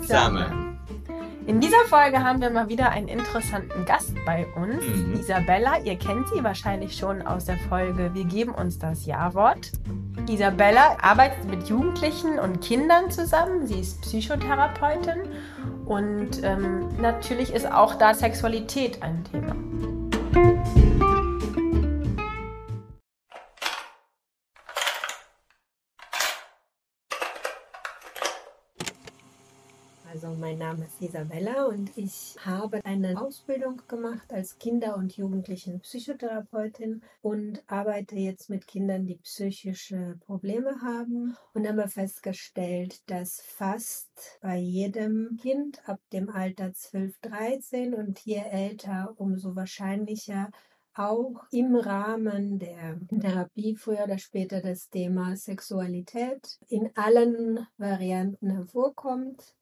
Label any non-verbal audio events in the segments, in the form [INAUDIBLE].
Zusammen! In dieser Folge haben wir mal wieder einen interessanten Gast bei uns, Mhm. Isabella. Ihr kennt sie wahrscheinlich schon aus der Folge Wir geben uns das Ja-Wort. Isabella arbeitet mit Jugendlichen und Kindern zusammen. Sie ist Psychotherapeutin und ähm, natürlich ist auch da Sexualität ein Thema. Mein Name ist Isabella und ich habe eine Ausbildung gemacht als Kinder- und Jugendlichen-Psychotherapeutin und arbeite jetzt mit Kindern, die psychische Probleme haben und habe festgestellt, dass fast bei jedem Kind ab dem Alter 12, 13 und je älter, umso wahrscheinlicher auch im Rahmen der Therapie früher oder später das Thema Sexualität in allen Varianten hervorkommt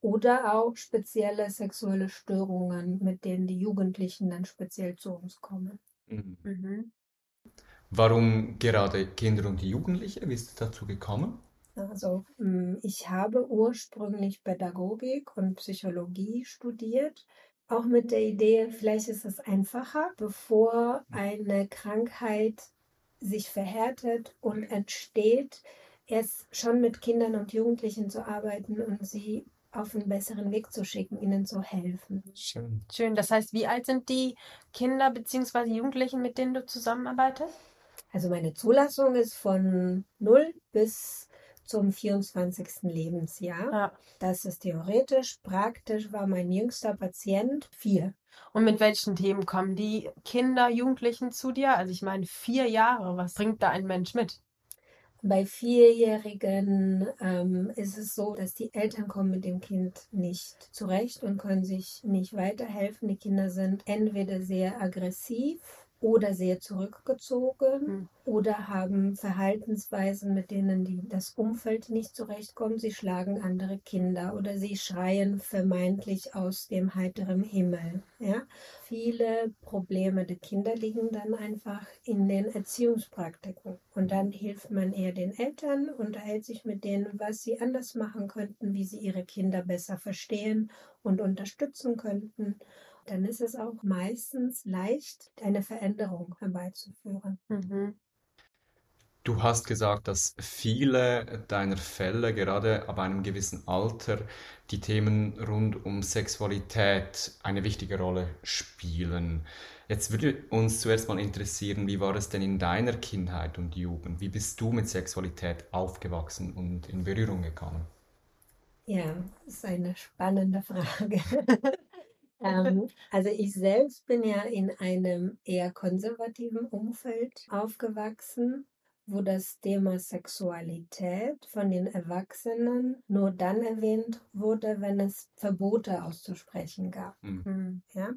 oder auch spezielle sexuelle Störungen, mit denen die Jugendlichen dann speziell zu uns kommen. Mhm. Mhm. Warum gerade Kinder und Jugendliche? Wie ist es dazu gekommen? Also mh, ich habe ursprünglich Pädagogik und Psychologie studiert, auch mit der Idee, vielleicht ist es einfacher, bevor eine Krankheit sich verhärtet und entsteht, erst schon mit Kindern und Jugendlichen zu arbeiten und sie auf einen besseren Weg zu schicken, ihnen zu helfen. Schön. Schön. Das heißt, wie alt sind die Kinder bzw. Jugendlichen, mit denen du zusammenarbeitest? Also meine Zulassung ist von 0 bis zum 24. Lebensjahr. Ja. Das ist theoretisch. Praktisch war mein jüngster Patient vier. Und mit welchen Themen kommen die Kinder, Jugendlichen zu dir? Also ich meine, vier Jahre, was bringt da ein Mensch mit? Bei Vierjährigen ähm, ist es so, dass die Eltern kommen mit dem Kind nicht zurecht und können sich nicht weiterhelfen. Die Kinder sind entweder sehr aggressiv oder sehr zurückgezogen Hm. oder haben Verhaltensweisen, mit denen die, das Umfeld nicht zurechtkommt. Sie schlagen andere Kinder oder sie schreien vermeintlich aus dem heiteren Himmel. Ja? Viele Probleme der Kinder liegen dann einfach in den Erziehungspraktiken. Und dann hilft man eher den Eltern, unterhält sich mit denen, was sie anders machen könnten, wie sie ihre Kinder besser verstehen und unterstützen könnten. Dann ist es auch meistens leicht, eine Veränderung herbeizuführen. Mhm. Du hast gesagt, dass viele deiner Fälle, gerade ab einem gewissen Alter, die Themen rund um Sexualität eine wichtige Rolle spielen. Jetzt würde uns zuerst mal interessieren, wie war es denn in deiner Kindheit und Jugend? Wie bist du mit Sexualität aufgewachsen und in Berührung gekommen? Ja, das ist eine spannende Frage. [LAUGHS] ähm, [LAUGHS] also ich selbst bin ja in einem eher konservativen Umfeld aufgewachsen, wo das Thema Sexualität von den Erwachsenen nur dann erwähnt wurde, wenn es Verbote auszusprechen gab. Mhm. Mhm. Ja?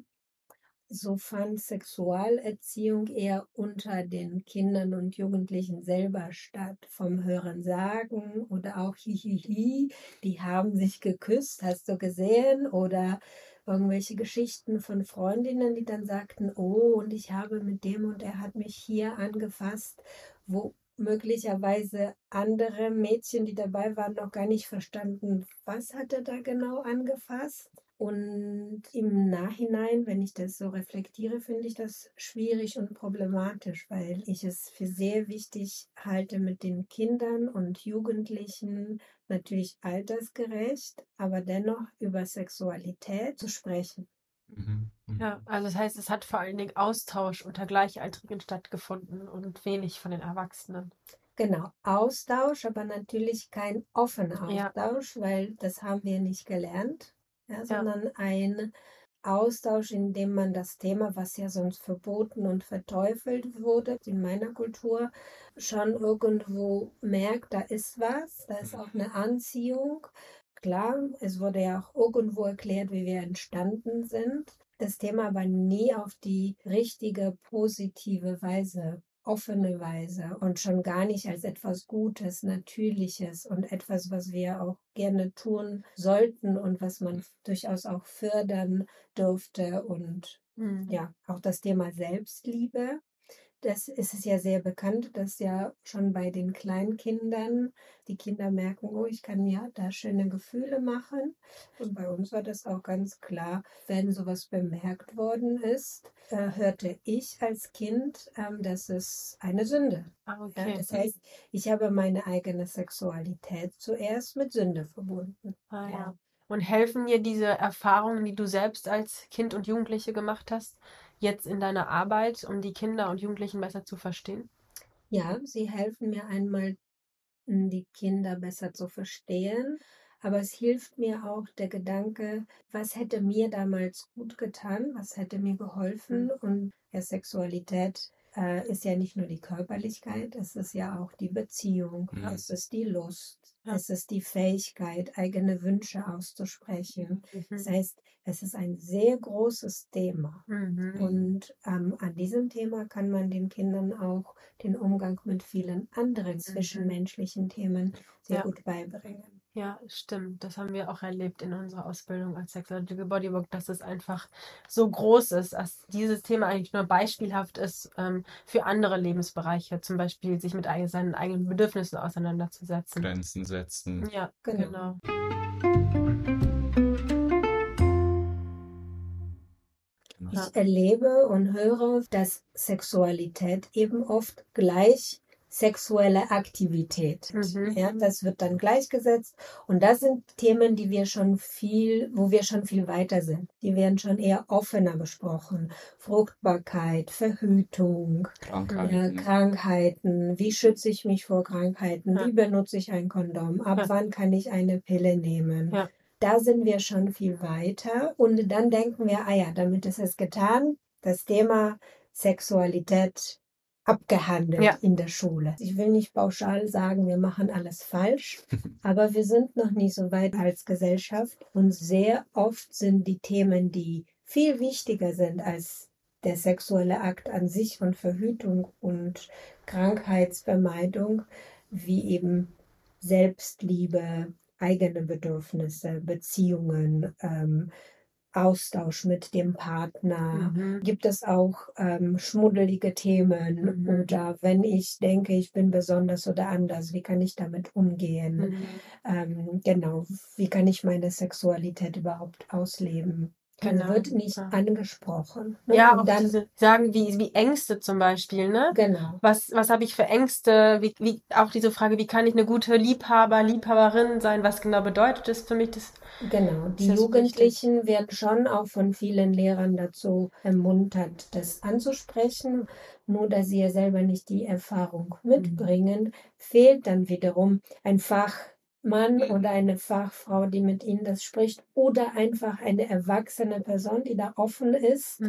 So fand Sexualerziehung eher unter den Kindern und Jugendlichen selber statt. Vom Hören sagen oder auch Hihihi, die haben sich geküsst, hast du gesehen? Oder irgendwelche Geschichten von Freundinnen, die dann sagten, oh, und ich habe mit dem und er hat mich hier angefasst, wo möglicherweise andere Mädchen, die dabei waren, noch gar nicht verstanden, was hat er da genau angefasst. Und im Nachhinein, wenn ich das so reflektiere, finde ich das schwierig und problematisch, weil ich es für sehr wichtig halte, mit den Kindern und Jugendlichen natürlich altersgerecht, aber dennoch über Sexualität zu sprechen. Mhm. Mhm. Ja, also das heißt, es hat vor allen Dingen Austausch unter Gleichaltrigen stattgefunden und wenig von den Erwachsenen. Genau, Austausch, aber natürlich kein offener Ja. Austausch, weil das haben wir nicht gelernt, ja, Ja. sondern ein Austausch, in dem man das Thema, was ja sonst verboten und verteufelt wurde in meiner Kultur, schon irgendwo merkt, da ist was, da ist auch eine Anziehung. Klar, es wurde ja auch irgendwo erklärt, wie wir entstanden sind. Das Thema aber nie auf die richtige, positive Weise offene Weise und schon gar nicht als etwas Gutes, Natürliches und etwas, was wir auch gerne tun sollten und was man durchaus auch fördern dürfte und Mhm. ja, auch das Thema Selbstliebe. Das ist es ja sehr bekannt, dass ja schon bei den Kleinkindern die Kinder merken, oh, ich kann mir da schöne Gefühle machen. Und bei uns war das auch ganz klar, wenn sowas bemerkt worden ist, äh, hörte ich als Kind, ähm, dass es eine Sünde. Ah, Ja, okay. das heißt, ich habe meine eigene Sexualität zuerst mit Sünde verbunden. Ah, Ja. ja. Und helfen dir diese Erfahrungen, die du selbst als Kind und Jugendliche gemacht hast, jetzt in deiner Arbeit, um die Kinder und Jugendlichen besser zu verstehen? Ja, sie helfen mir einmal, m, die Kinder besser zu verstehen, aber es hilft mir auch der Gedanke, was hätte mir damals gut getan, was hätte mir geholfen. Mhm. Und ja, Sexualität äh, ist ja nicht nur die Körperlichkeit, es ist ja auch die Beziehung, Mhm. es ist die Lust, Ja. es ist die Fähigkeit, eigene Wünsche auszusprechen. Das Mhm. heißt, es ist ein sehr großes Thema. Mhm. Und ähm, an diesem Thema kann man den Kindern auch den Umgang mit vielen anderen zwischenmenschlichen Themen sehr Ja. gut beibringen. Ja, stimmt. Das haben wir auch erlebt in unserer Ausbildung als Sexual Bodywork, dass es einfach so groß ist, dass dieses Thema eigentlich nur beispielhaft ist ähm, für andere Lebensbereiche, zum Beispiel sich mit seinen eigenen Bedürfnissen auseinanderzusetzen. Grenzen setzen. Ja, Genau. genau. Genau. Ja. Ich erlebe und höre, dass Sexualität eben oft gleich sexuelle Aktivität. Mhm. Ja, das wird dann gleichgesetzt. Und das sind Themen, die wir schon viel, wo wir schon viel weiter sind. Die werden schon eher offener besprochen. Fruchtbarkeit, Verhütung, ja, Krankheiten. Krankheiten. Wie schütze ich mich vor Krankheiten? Ja. Wie benutze ich ein Kondom? Ab Ja. wann kann ich eine Pille nehmen? Ja. Da sind wir schon viel weiter. Und dann denken wir, ah ja, damit ist es getan. Das Thema Sexualität abgehandelt Ja. in der Schule. Ich will nicht pauschal sagen, wir machen alles falsch, [LAUGHS] aber wir sind noch nicht so weit als Gesellschaft und sehr oft sind die Themen, die viel wichtiger sind als der sexuelle Akt an sich und Verhütung und Krankheitsvermeidung, wie eben Selbstliebe, eigene Bedürfnisse, Beziehungen, ähm, Austausch mit dem Partner, Mhm. gibt es auch ähm, schmuddelige Themen Mhm. oder wenn ich denke, ich bin besonders oder anders, wie kann ich damit umgehen? Mhm. Ähm, genau, wie kann ich meine Sexualität überhaupt ausleben? Dann Genau, wird nicht ja. angesprochen. ne? Ja, Und dann, diese, sagen wie, wie Ängste zum Beispiel, ne? genau, Was, was habe ich für Ängste? Wie, wie, auch diese Frage, wie kann ich eine gute Liebhaber, Liebhaberin sein? Was genau bedeutet das für mich? Das, genau. Die so Jugendlichen werden schon auch von vielen Lehrern dazu ermuntert, das anzusprechen. Nur da sie ja selber nicht die Erfahrung mitbringen, fehlt dann wiederum ein Fachmann oder eine Fachfrau, die mit ihnen das spricht, oder einfach eine erwachsene Person, die da offen ist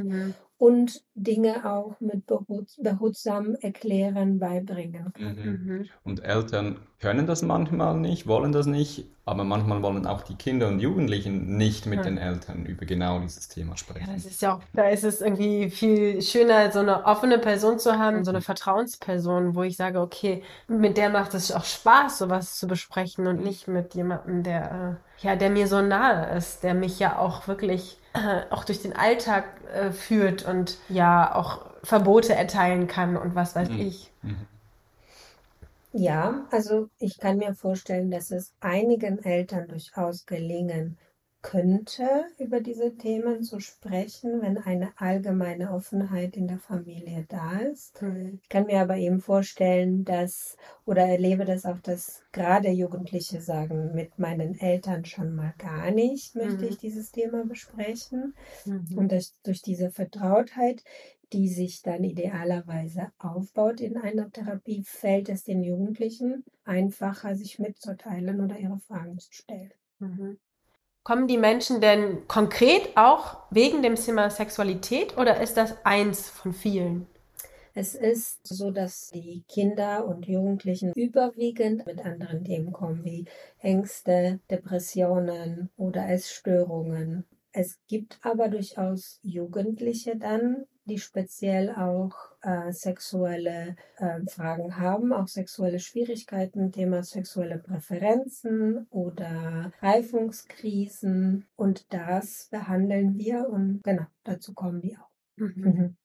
und Dinge auch mit behuts behutsam erklären, beibringen. Mhm. Mhm. Und Eltern können das manchmal nicht, wollen das nicht, aber manchmal wollen auch die Kinder und Jugendlichen nicht mit Ja. den Eltern über genau dieses Thema Ja, sprechen. das ist ja auch, da ist es irgendwie viel schöner, so eine offene Person zu haben, so eine Vertrauensperson, wo ich sage, okay, mit der macht es auch Spaß, sowas zu besprechen und nicht mit jemandem, der, äh, ja, der mir so nahe ist, der mich ja auch wirklich auch durch den Alltag äh, führt und ja auch Verbote erteilen kann und was weiß Mhm. ich. Mhm. Ja, also ich kann mir vorstellen, dass es einigen Eltern durchaus gelingen könnte, über diese Themen zu sprechen, wenn eine allgemeine Offenheit in der Familie da ist. Ich kann mir aber eben vorstellen, dass oder erlebe das auch, dass gerade Jugendliche sagen, mit meinen Eltern schon mal gar nicht möchte Mhm. ich dieses Thema besprechen. Mhm. Und durch, durch diese Vertrautheit, die sich dann idealerweise aufbaut in einer Therapie, fällt es den Jugendlichen einfacher, sich mitzuteilen oder ihre Fragen zu stellen. Kommen die Menschen denn konkret auch wegen dem Thema Sexualität oder ist das eins von vielen? Es ist so, dass die Kinder und Jugendlichen überwiegend mit anderen Themen kommen, wie Ängste, Depressionen oder Essstörungen. Es gibt aber durchaus Jugendliche dann, die speziell auch äh, sexuelle äh, Fragen haben, auch sexuelle Schwierigkeiten, Thema sexuelle Präferenzen oder Reifungskrisen. Und das behandeln wir und genau, dazu kommen die auch. Mhm. Mhm.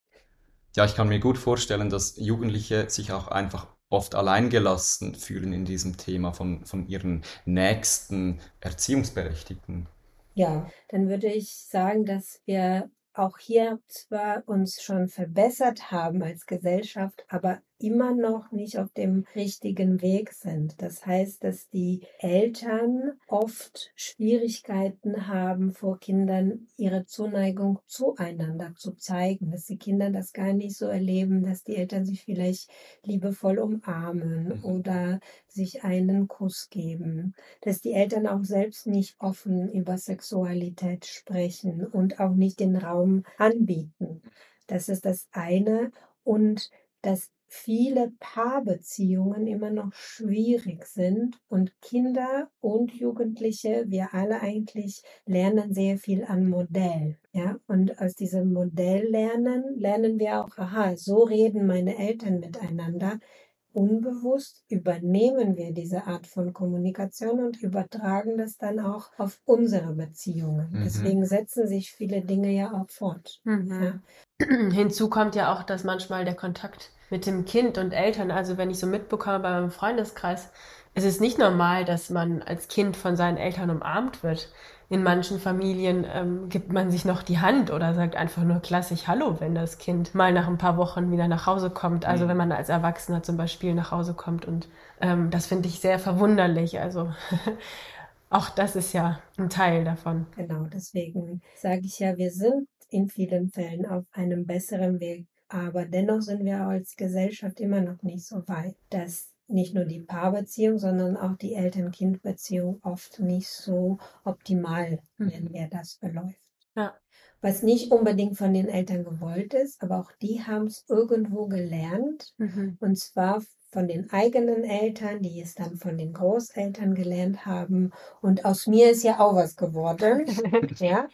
Ja, ich kann mir gut vorstellen, dass Jugendliche sich auch einfach oft alleingelassen fühlen in diesem Thema von, von ihren nächsten Erziehungsberechtigten. Ja, dann würde ich sagen, dass wir auch hier zwar uns schon verbessert haben als Gesellschaft, aber immer noch nicht auf dem richtigen Weg sind. Das heißt, dass die Eltern oft Schwierigkeiten haben, vor Kindern ihre Zuneigung zueinander zu zeigen, dass die Kinder das gar nicht so erleben, dass die Eltern sich vielleicht liebevoll umarmen mhm. oder sich einen Kuss geben, dass die Eltern auch selbst nicht offen über Sexualität sprechen und auch nicht den Raum anbieten. Das ist das eine. Und dass viele Paarbeziehungen immer noch schwierig sind und Kinder und Jugendliche, wir alle eigentlich lernen sehr viel an Modell. Ja, und aus diesem Modell lernen, lernen wir auch, aha, so reden meine Eltern miteinander. Unbewusst übernehmen wir diese Art von Kommunikation und übertragen das dann auch auf unsere Beziehungen. Mhm. Deswegen setzen sich viele Dinge ja auch fort. Mhm. Ja. [CLEARS THROAT] Hinzu kommt ja auch, dass manchmal der Kontakt mit dem Kind und Eltern, also wenn ich so mitbekomme bei meinem Freundeskreis, es ist nicht normal, dass man als Kind von seinen Eltern umarmt wird. In manchen Familien ähm, gibt man sich noch die Hand oder sagt einfach nur klassisch Hallo, wenn das Kind mal nach ein paar Wochen wieder nach Hause kommt. Also mhm. wenn man als Erwachsener zum Beispiel nach Hause kommt. Und ähm, das finde ich sehr verwunderlich. Also [LAUGHS] auch das ist ja ein Teil davon. Genau, deswegen sage ich ja, wir sind in vielen Fällen auf einem besseren Weg aber dennoch sind wir als Gesellschaft immer noch nicht so weit, dass nicht nur die Paarbeziehung, sondern auch die Eltern-Kind-Beziehung oft nicht so optimal, mhm. wenn wir das verläuft. Ja. Was nicht unbedingt von den Eltern gewollt ist, aber auch die haben es irgendwo gelernt. Mhm. Und zwar von den eigenen Eltern, die es dann von den Großeltern gelernt haben. Und aus mir ist ja auch was geworden. [LAUGHS] ja.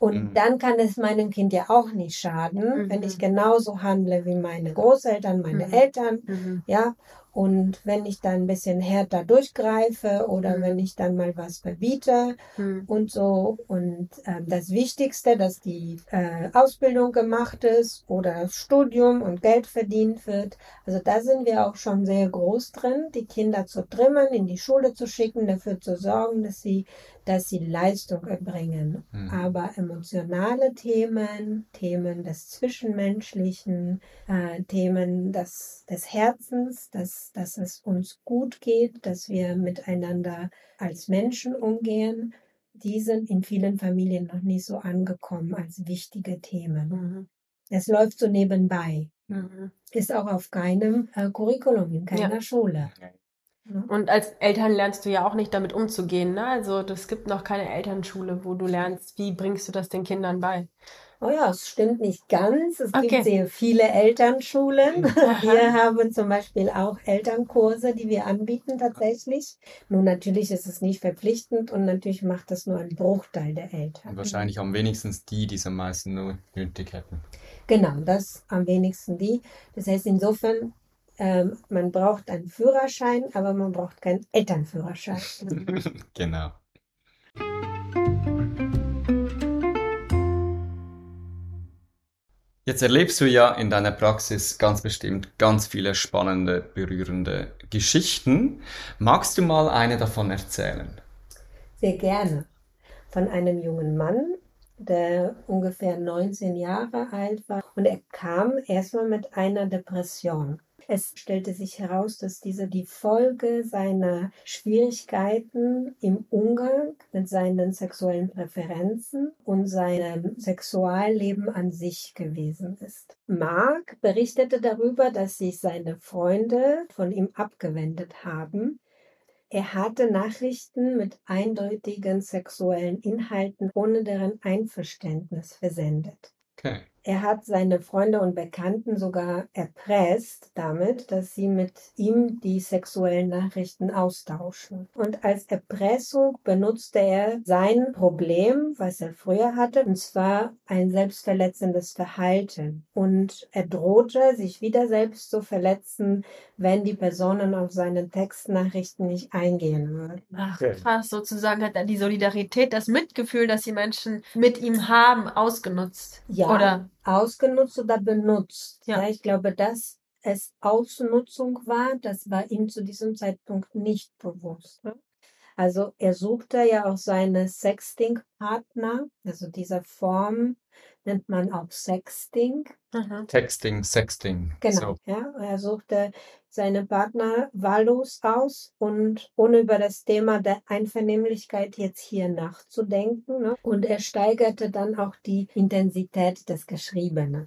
Und mhm. dann kann es meinem Kind ja auch nicht schaden, mhm. wenn ich genauso handle wie meine Großeltern, meine mhm. Eltern, mhm. ja. Und wenn ich dann ein bisschen härter durchgreife oder mhm. wenn ich dann mal was verbiete mhm. und so. Und äh, das Wichtigste, dass die äh, Ausbildung gemacht ist oder das Studium und Geld verdient wird. Also da sind wir auch schon sehr groß drin, die Kinder zu trimmen, in die Schule zu schicken, dafür zu sorgen, dass sie dass sie Leistung erbringen. Mhm. Aber emotionale Themen, Themen des Zwischenmenschlichen, äh, Themen des, des Herzens, dass, dass es uns gut geht, dass wir miteinander als Menschen umgehen, die sind in vielen Familien noch nicht so angekommen als wichtige Themen. Mhm. Es läuft so nebenbei. Mhm. Ist auch auf keinem äh, Curriculum, in keiner ja. Schule. Und als Eltern lernst du ja auch nicht damit umzugehen. Ne? Also es gibt noch keine Elternschule, wo du lernst, wie bringst du das den Kindern bei. Oh ja, es stimmt nicht ganz. Es okay. gibt sehr viele Elternschulen. [LAUGHS] Wir haben zum Beispiel auch Elternkurse, die wir anbieten tatsächlich. Nun, natürlich ist es nicht verpflichtend und natürlich macht das nur ein Bruchteil der Eltern. Und wahrscheinlich am wenigsten die, die es am meisten nur nötig hätten. Genau, das am wenigsten die. Das heißt, insofern ähm, man braucht einen Führerschein, aber man braucht keinen Elternführerschein. [LAUGHS] genau. Jetzt erlebst du ja in deiner Praxis ganz bestimmt ganz viele spannende, berührende Geschichten. Magst du mal eine davon erzählen? Sehr gerne. Von einem jungen Mann, der ungefähr 19 Jahre alt war und er kam erstmal mit einer Depression. Es stellte sich heraus, dass diese die Folge seiner Schwierigkeiten im Umgang mit seinen sexuellen Präferenzen und seinem Sexualleben an sich gewesen ist. Mark berichtete darüber, dass sich seine Freunde von ihm abgewendet haben, er hatte Nachrichten mit eindeutigen sexuellen Inhalten ohne deren Einverständnis versendet. Okay. Er hat seine Freunde und Bekannten sogar erpresst damit, dass sie mit ihm die sexuellen Nachrichten austauschen. Und als Erpressung benutzte er sein Problem, was er früher hatte, und zwar ein selbstverletzendes Verhalten. Und er drohte, sich wieder selbst zu verletzen, wenn die Personen auf seine Textnachrichten nicht eingehen würden. Ach, krass, sozusagen hat er die Solidarität, das Mitgefühl, das die Menschen mit ihm haben, ausgenutzt. Ja. Oder ausgenutzt oder benutzt. Ja. ja, ich glaube, dass es Ausnutzung war, das war ihm zu diesem Zeitpunkt nicht bewusst. Ne? Also er suchte ja auch seine Sexting-Partner, also diese Form nennt man auch Sexting. Mhm. Texting, Sexting. Genau, so. ja. Er suchte seine Partner wahllos aus und ohne über das Thema der Einvernehmlichkeit jetzt hier nachzudenken. Ne? Und er steigerte dann auch die Intensität des Geschriebenen.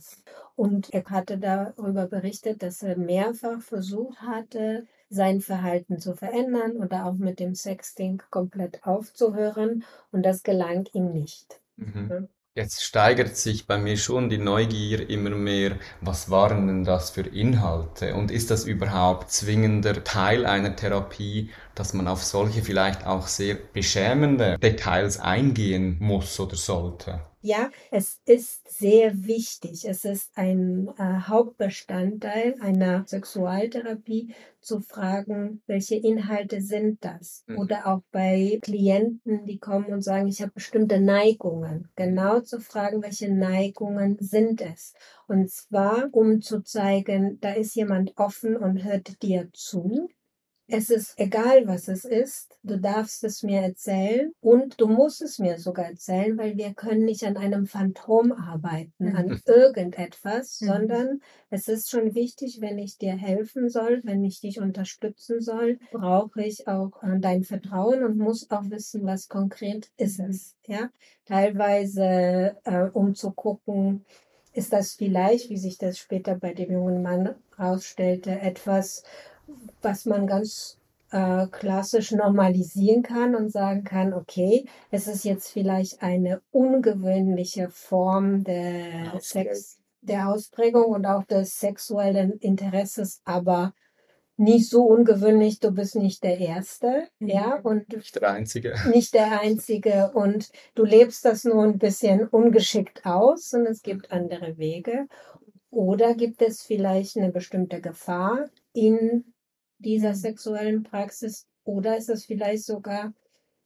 Und er hatte darüber berichtet, dass er mehrfach versucht hatte, sein Verhalten zu verändern oder auch mit dem Sexting komplett aufzuhören. Und das gelang ihm nicht. Mhm. Jetzt steigert sich bei mir schon die Neugier immer mehr, was waren denn das für Inhalte? Und ist das überhaupt zwingender Teil einer Therapie, dass man auf solche vielleicht auch sehr beschämende Details eingehen muss oder sollte? Ja, es ist sehr wichtig. Es ist ein äh, Hauptbestandteil einer Sexualtherapie zu fragen, welche Inhalte sind das? Mhm. Oder auch bei Klienten, die kommen und sagen, ich habe bestimmte Neigungen. Genau zu fragen, welche Neigungen sind es? Und zwar, um zu zeigen, da ist jemand offen und hört dir zu es ist egal, was es ist. Du darfst es mir erzählen und du musst es mir sogar erzählen, weil wir können nicht an einem Phantom arbeiten, mhm. an irgendetwas, mhm. sondern es ist schon wichtig, wenn ich dir helfen soll, wenn ich dich unterstützen soll, brauche ich auch äh, dein Vertrauen und muss auch wissen, was konkret ist es. Ja, teilweise, äh, um zu gucken, ist das vielleicht, wie sich das später bei dem jungen Mann herausstellte, etwas, was man ganz äh, klassisch normalisieren kann und sagen kann, okay, es ist jetzt vielleicht eine ungewöhnliche Form der Sex, der Ausprägung und auch des sexuellen Interesses, aber nicht so ungewöhnlich, du bist nicht der Erste, mhm. ja, und nicht der Einzige. Nicht der Einzige und du lebst das nur ein bisschen ungeschickt aus und es gibt andere Wege. Oder gibt es vielleicht eine bestimmte Gefahr in dieser sexuellen Praxis oder ist es vielleicht sogar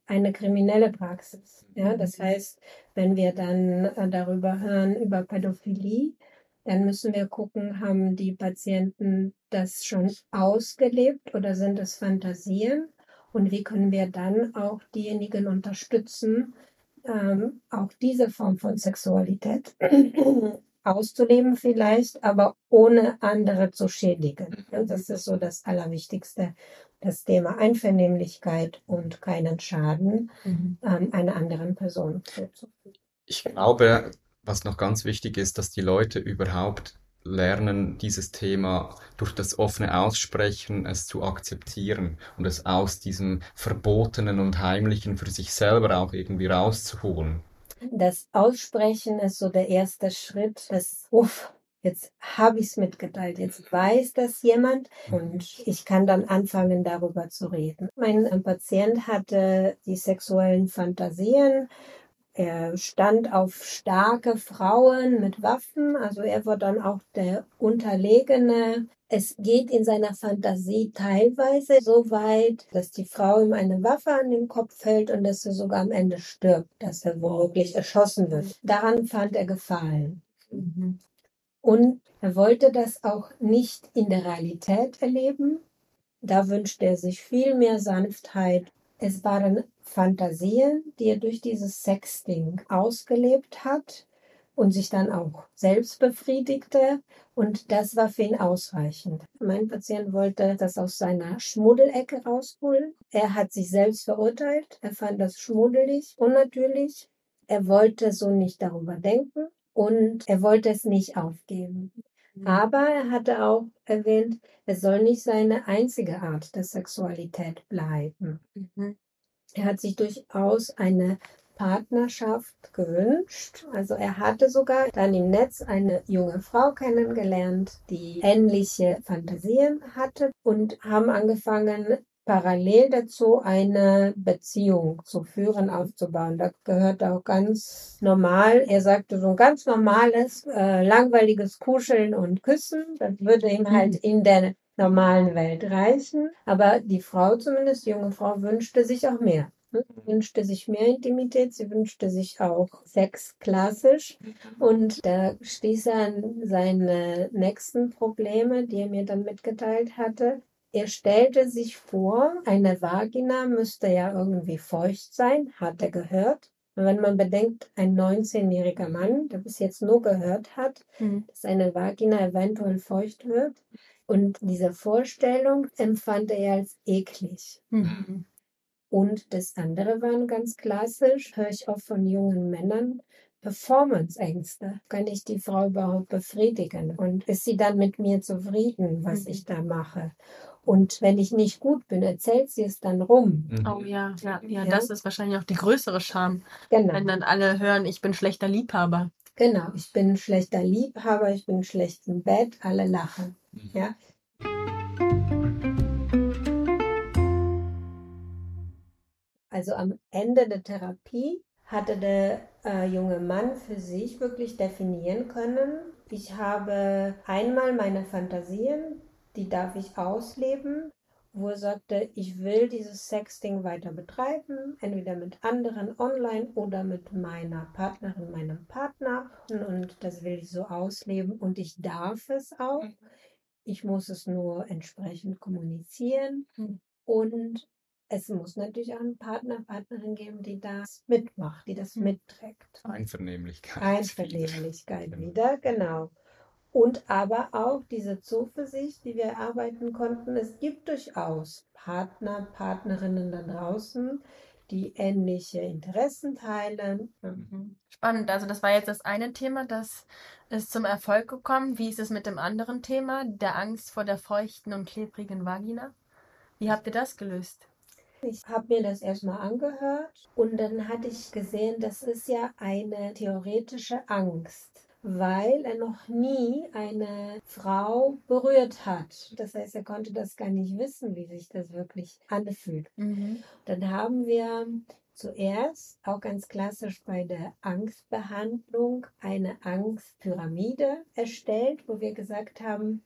eine kriminelle Praxis. Ja, das mhm. heißt, wenn wir dann äh, darüber hören, über Pädophilie, dann müssen wir gucken, haben die Patienten das schon ausgelebt oder sind es Fantasien? Und wie können wir dann auch diejenigen unterstützen, ähm, auch diese Form von Sexualität auszuleben vielleicht, aber ohne andere zu schädigen. Mhm. Das ist so das Allerwichtigste, das Thema Einvernehmlichkeit und keinen Schaden mhm. ähm, einer anderen Person zuzufügen. Ich glaube, was noch ganz wichtig ist, dass die Leute überhaupt lernen, dieses Thema durch das offene Aussprechen es zu akzeptieren und es aus diesem Verbotenen und Heimlichen für sich selber auch irgendwie rauszuholen. Das Aussprechen ist so der erste Schritt, das, uff, jetzt habe ich es mitgeteilt, jetzt weiß das jemand und ich kann dann anfangen, darüber zu reden. Mein Patient hatte die sexuellen Fantasien. Er stand auf starke Frauen mit Waffen, also er war dann auch der Unterlegene es geht in seiner Fantasie teilweise so weit, dass die Frau ihm eine Waffe an den Kopf hält und dass er sogar am Ende stirbt, dass er womöglich erschossen wird. Daran fand er Gefallen. Mhm. Und er wollte das auch nicht in der Realität erleben. Da wünschte er sich viel mehr Sanftheit. Es waren Fantasien, die er durch dieses Sexting ausgelebt hat und sich dann auch selbst befriedigte. Und das war für ihn ausreichend. Mein Patient wollte das aus seiner Schmuddelecke rausholen. Er hat sich selbst verurteilt. Er fand das schmuddelig, unnatürlich. Er wollte so nicht darüber denken und er wollte es nicht aufgeben. Mhm. Aber er hatte auch erwähnt, es soll nicht seine einzige Art der Sexualität bleiben. Mhm. Er hat sich durchaus eine Partnerschaft gewünscht. Also er hatte sogar dann im Netz eine junge Frau kennengelernt, die ähnliche Fantasien hatte und haben angefangen, parallel dazu eine Beziehung zu führen, aufzubauen. Da gehört auch ganz normal, er sagte so ein ganz normales, äh, langweiliges Kuscheln und Küssen. Das würde ihm halt in der normalen Welt reichen. Aber die Frau zumindest, die junge Frau, wünschte sich auch mehr. Sie wünschte sich mehr Intimität, sie wünschte sich auch Sex klassisch. Und da stieß er an seine nächsten Probleme, die er mir dann mitgeteilt hatte. Er stellte sich vor, eine Vagina müsste ja irgendwie feucht sein, hat er gehört. Und wenn man bedenkt, ein 19-jähriger Mann, der bis jetzt nur gehört hat, Mhm. dass eine Vagina eventuell feucht wird, und diese Vorstellung empfand er als eklig. Mhm. Und das andere waren ganz klassisch, höre ich auch von jungen Männern, Performance-Ängste. Kann ich die Frau überhaupt befriedigen? Und ist sie dann mit mir zufrieden, was Mhm. ich da mache? Und wenn ich nicht gut bin, erzählt sie es dann rum. Mhm. Oh ja, ja, ja, Ja. das ist wahrscheinlich auch die größere Scham, Genau, wenn dann alle hören, ich bin schlechter Liebhaber. Genau. Ich bin ein schlechter Liebhaber, ich bin schlecht im Bett, alle lachen. Mhm. Ja. Also am Ende der Therapie hatte der äh, junge Mann für sich wirklich definieren können, ich habe einmal meine Fantasien, die darf ich ausleben, wo er sagte, ich will dieses Sexting weiter betreiben, entweder mit anderen online oder mit meiner Partnerin, meinem Partner. Und das will ich so ausleben und ich darf es auch. Ich muss es nur entsprechend kommunizieren. Mhm. Und es muss natürlich auch einen Partner, Partnerin geben, die das mitmacht, die das Mhm. mitträgt. Einvernehmlichkeit. Einvernehmlichkeit Genau. wieder, genau. Und aber auch diese Zuversicht, die wir erarbeiten konnten. Es gibt durchaus Partner, Partnerinnen da draußen, die ähnliche Interessen teilen. Mhm. Spannend, also das war jetzt das eine Thema, das ist zum Erfolg gekommen. Wie ist es mit dem anderen Thema, der Angst vor der feuchten und klebrigen Vagina? Wie habt ihr das gelöst? Ich habe mir das erstmal angehört und dann hatte ich gesehen, das ist ja eine theoretische Angst, weil er noch nie eine Frau berührt hat. Das heißt, er konnte das gar nicht wissen, wie sich das wirklich anfühlt. Mhm. Dann haben wir zuerst, auch ganz klassisch bei der Angstbehandlung, eine Angstpyramide erstellt, wo wir gesagt haben,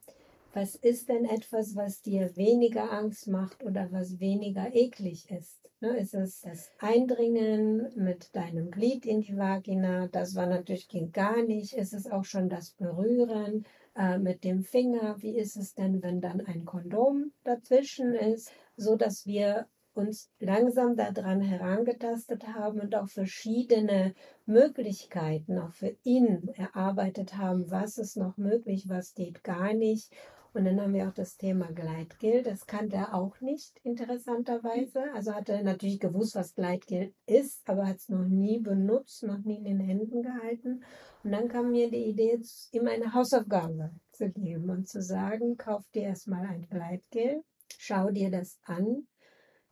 was ist denn etwas, was dir weniger Angst macht oder was weniger eklig ist? Ne, ist es das Eindringen mit deinem Glied in die Vagina? Das war natürlich ging gar nicht. Ist es auch schon das Berühren äh, mit dem Finger? Wie ist es denn, wenn dann ein Kondom dazwischen ist, so dass wir uns langsam daran herangetastet haben und auch verschiedene Möglichkeiten auch für ihn erarbeitet haben, was ist noch möglich, was geht gar nicht. Und dann haben wir auch das Thema Gleitgel. Das kannte er auch nicht, interessanterweise. Also hat er natürlich gewusst, was Gleitgel ist, aber hat es noch nie benutzt, noch nie in den Händen gehalten. Und dann kam mir die Idee, ihm eine Hausaufgabe zu geben und zu sagen, kauf dir erstmal ein Gleitgel, schau dir das an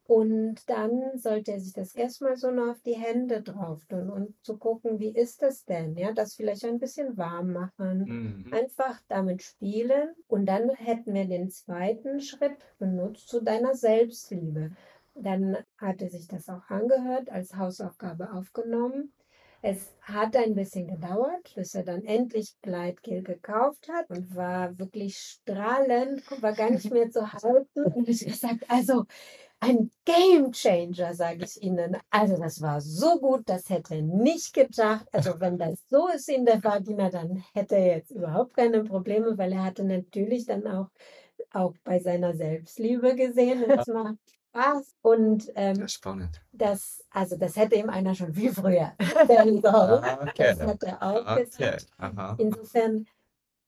und dann sollte er sich das erstmal so nur auf die Hände drauf tun und zu gucken, wie ist das denn? Ja, das vielleicht ein bisschen warm machen. Mhm. Einfach damit spielen und dann hätten wir den zweiten Schritt benutzt zu deiner Selbstliebe. Dann hatte sich das auch angehört, als Hausaufgabe aufgenommen. Es hat ein bisschen gedauert, bis er dann endlich Gleitgel gekauft hat und war wirklich strahlend, war gar nicht mehr zu halten. Und ich gesagt, also ein Game Changer, sage ich Ihnen. Also das war so gut, das hätte er nicht gedacht. Also wenn das so ist in der Vagina, dann hätte er jetzt überhaupt keine Probleme, weil er hatte natürlich dann auch, auch bei seiner Selbstliebe gesehen, das macht Spaß. Und ähm, Spannend. das, also das hätte ihm einer schon viel früher. [LAUGHS] Ah, okay. Das hat er auch Okay. gesagt. Aha. Insofern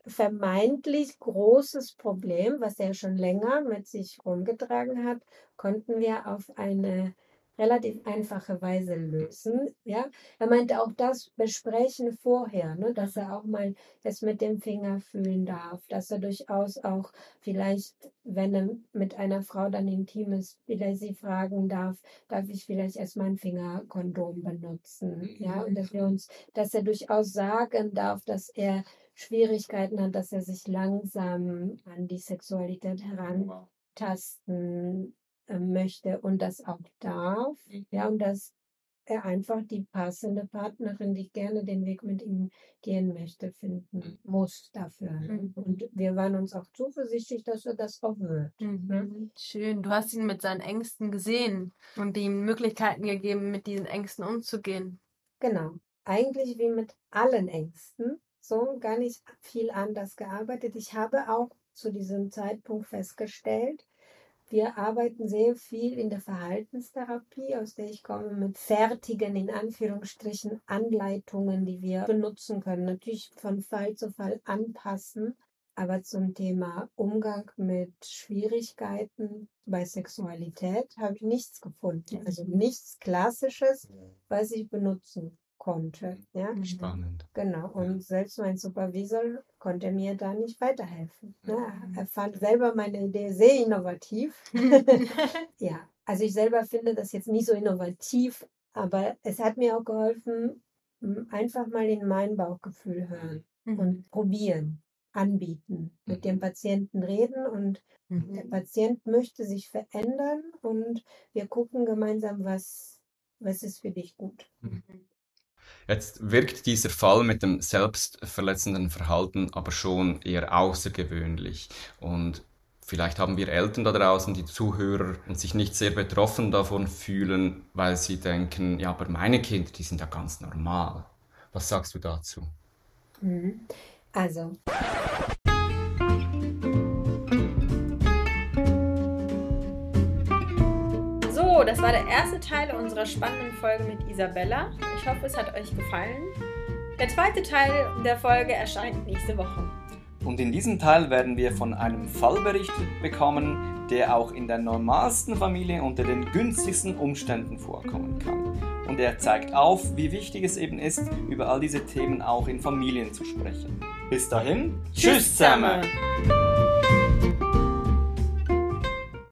vermeintlich großes Problem, was er schon länger mit sich rumgetragen hat, konnten wir auf eine relativ einfache Weise lösen. Ja, er meinte auch das besprechen vorher, ne, dass er auch mal es mit dem Finger fühlen darf, dass er durchaus auch vielleicht, wenn er mit einer Frau dann intim ist, vielleicht sie fragen darf, darf ich vielleicht erstmal ein Fingerkondom benutzen? Ja, und dass wir uns, dass er durchaus sagen darf, dass er Schwierigkeiten hat, dass er sich langsam an die Sexualität herantasten äh, möchte und das auch darf. Ja, und dass er einfach die passende Partnerin, die gerne den Weg mit ihm gehen möchte, finden muss dafür. Mhm. Und wir waren uns auch zuversichtlich, dass er das auch wird. ne? Mhm. Schön. Du hast ihn mit seinen Ängsten gesehen und ihm Möglichkeiten gegeben, mit diesen Ängsten umzugehen. Genau. Eigentlich wie mit allen Ängsten, so gar nicht viel anders gearbeitet. Ich habe auch zu diesem Zeitpunkt festgestellt, wir arbeiten sehr viel in der Verhaltenstherapie, aus der ich komme, mit fertigen, in Anführungsstrichen, Anleitungen, die wir benutzen können. Natürlich von Fall zu Fall anpassen, aber zum Thema Umgang mit Schwierigkeiten bei Sexualität habe ich nichts gefunden. Also nichts Klassisches, was ich benutzen konnte. Ja? Mhm. Spannend. Genau, und selbst mein Supervisor konnte mir da nicht weiterhelfen. Ne? Mhm. Er fand selber meine Idee sehr innovativ. [LAUGHS] ja, also ich selber finde das jetzt nicht so innovativ, aber es hat mir auch geholfen, m, einfach mal in mein Bauchgefühl hören Mhm. und probieren, anbieten, mit dem Patienten reden und der Mhm. Patient möchte sich verändern und wir gucken gemeinsam, was, was ist für dich gut. Jetzt wirkt dieser Fall mit dem selbstverletzenden Verhalten aber schon eher außergewöhnlich. Und vielleicht haben wir Eltern da draußen, die Zuhörer und sich nicht sehr betroffen davon fühlen, weil sie denken, ja, aber meine Kinder, die sind ja ganz normal. Was sagst du dazu? Mhm. Also, das war der erste Teil unserer spannenden Folge mit Isabella. Ich hoffe, es hat euch gefallen. Der zweite Teil der Folge erscheint nächste Woche. Und in diesem Teil werden wir von einem Fall berichtet bekommen, der auch in der normalsten Familie unter den günstigsten Umständen vorkommen kann. Und er zeigt auf, wie wichtig es eben ist, über all diese Themen auch in Familien zu sprechen. Bis dahin, tschüss zusammen!